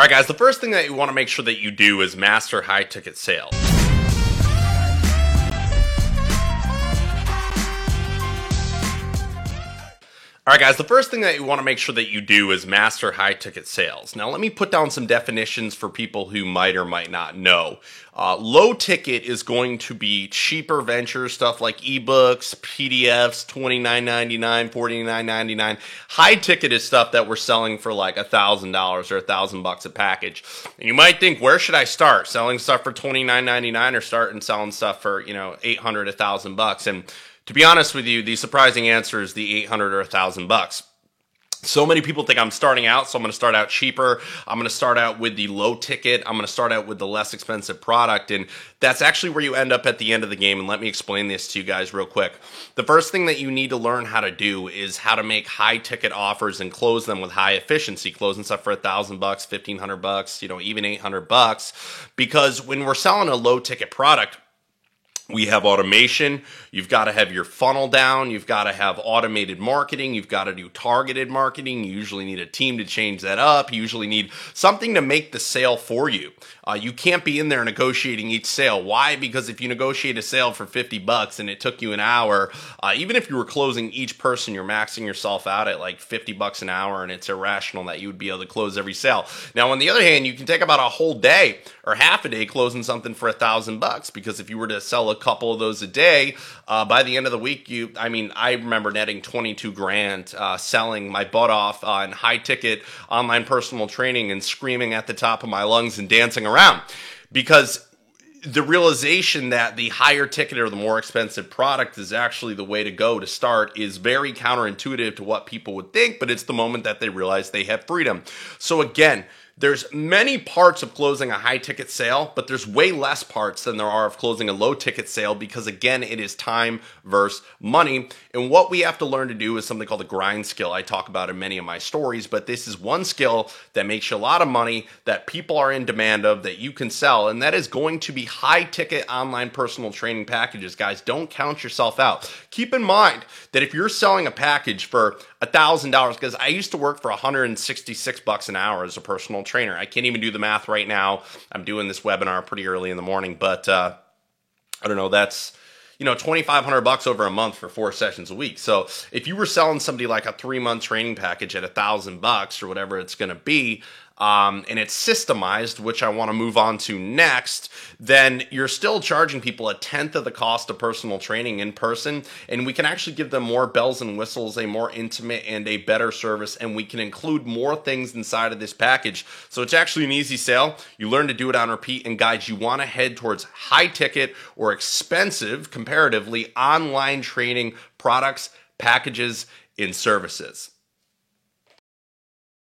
All right, guys, the first thing that you want to make sure that you do is master high ticket sales. All right, guys, the first thing that you want to make sure that you do is master high ticket sales. Now, let me put down some definitions for people who might or might not know. Uh, low ticket is going to be cheaper ventures, stuff like ebooks, PDFs, $29.99, $49.99. High ticket is stuff that we're selling for like $1,000 or 1000 bucks a package. And you might think, where should I start? Selling stuff for $29.99 or starting selling stuff for, you know, 800, 1000 bucks? And to be honest with you, the surprising answer is the 800 or 1000 bucks. So many people think I'm starting out, so I'm going to start out cheaper. I'm going to start out with the low ticket. I'm going to start out with the less expensive product. And that's actually where you end up at the end of the game. And let me explain this to you guys real quick. The first thing that you need to learn how to do is how to make high ticket offers and close them with high efficiency, closing stuff for a thousand bucks, 1500 bucks, you know, even 800 bucks. Because when we're selling a low ticket product, we have automation. You've got to have your funnel down. You've got to have automated marketing. You've got to do targeted marketing. You usually need a team to change that up. You usually need something to make the sale for you. Uh, you can't be in there negotiating each sale. Why? Because if you negotiate a sale for 50 bucks and it took you an hour, uh, even if you were closing each person, you're maxing yourself out at like 50 bucks an hour and it's irrational that you would be able to close every sale. Now, on the other hand, you can take about a whole day or half a day closing something for a thousand bucks because if you were to sell a couple of those a day, uh, by the end of the week, you, I mean, I remember netting 22 grand uh, selling my butt off on high ticket online personal training and screaming at the top of my lungs and dancing around because the realization that the higher ticket or the more expensive product is actually the way to go to start is very counterintuitive to what people would think, but it's the moment that they realize they have freedom. So again, there's many parts of closing a high ticket sale, but there's way less parts than there are of closing a low ticket sale because again, it is time versus money. And what we have to learn to do is something called the grind skill. I talk about in many of my stories, but this is one skill that makes you a lot of money that people are in demand of that you can sell. And that is going to be high ticket online personal training packages. Guys, don't count yourself out. Keep in mind that if you're selling a package for $1,000, because I used to work for 166 bucks an hour as a personal trainer. I can't even do the math right now. I'm doing this webinar pretty early in the morning, but uh, I don't know. That's you know 2500 bucks over a month for four sessions a week so if you were selling somebody like a three month training package at a thousand bucks or whatever it's going to be um, and it's systemized, which I want to move on to next, then you're still charging people a tenth of the cost of personal training in person. And we can actually give them more bells and whistles, a more intimate and a better service. And we can include more things inside of this package. So it's actually an easy sale. You learn to do it on repeat. And guys, you want to head towards high ticket or expensive, comparatively, online training products, packages, and services.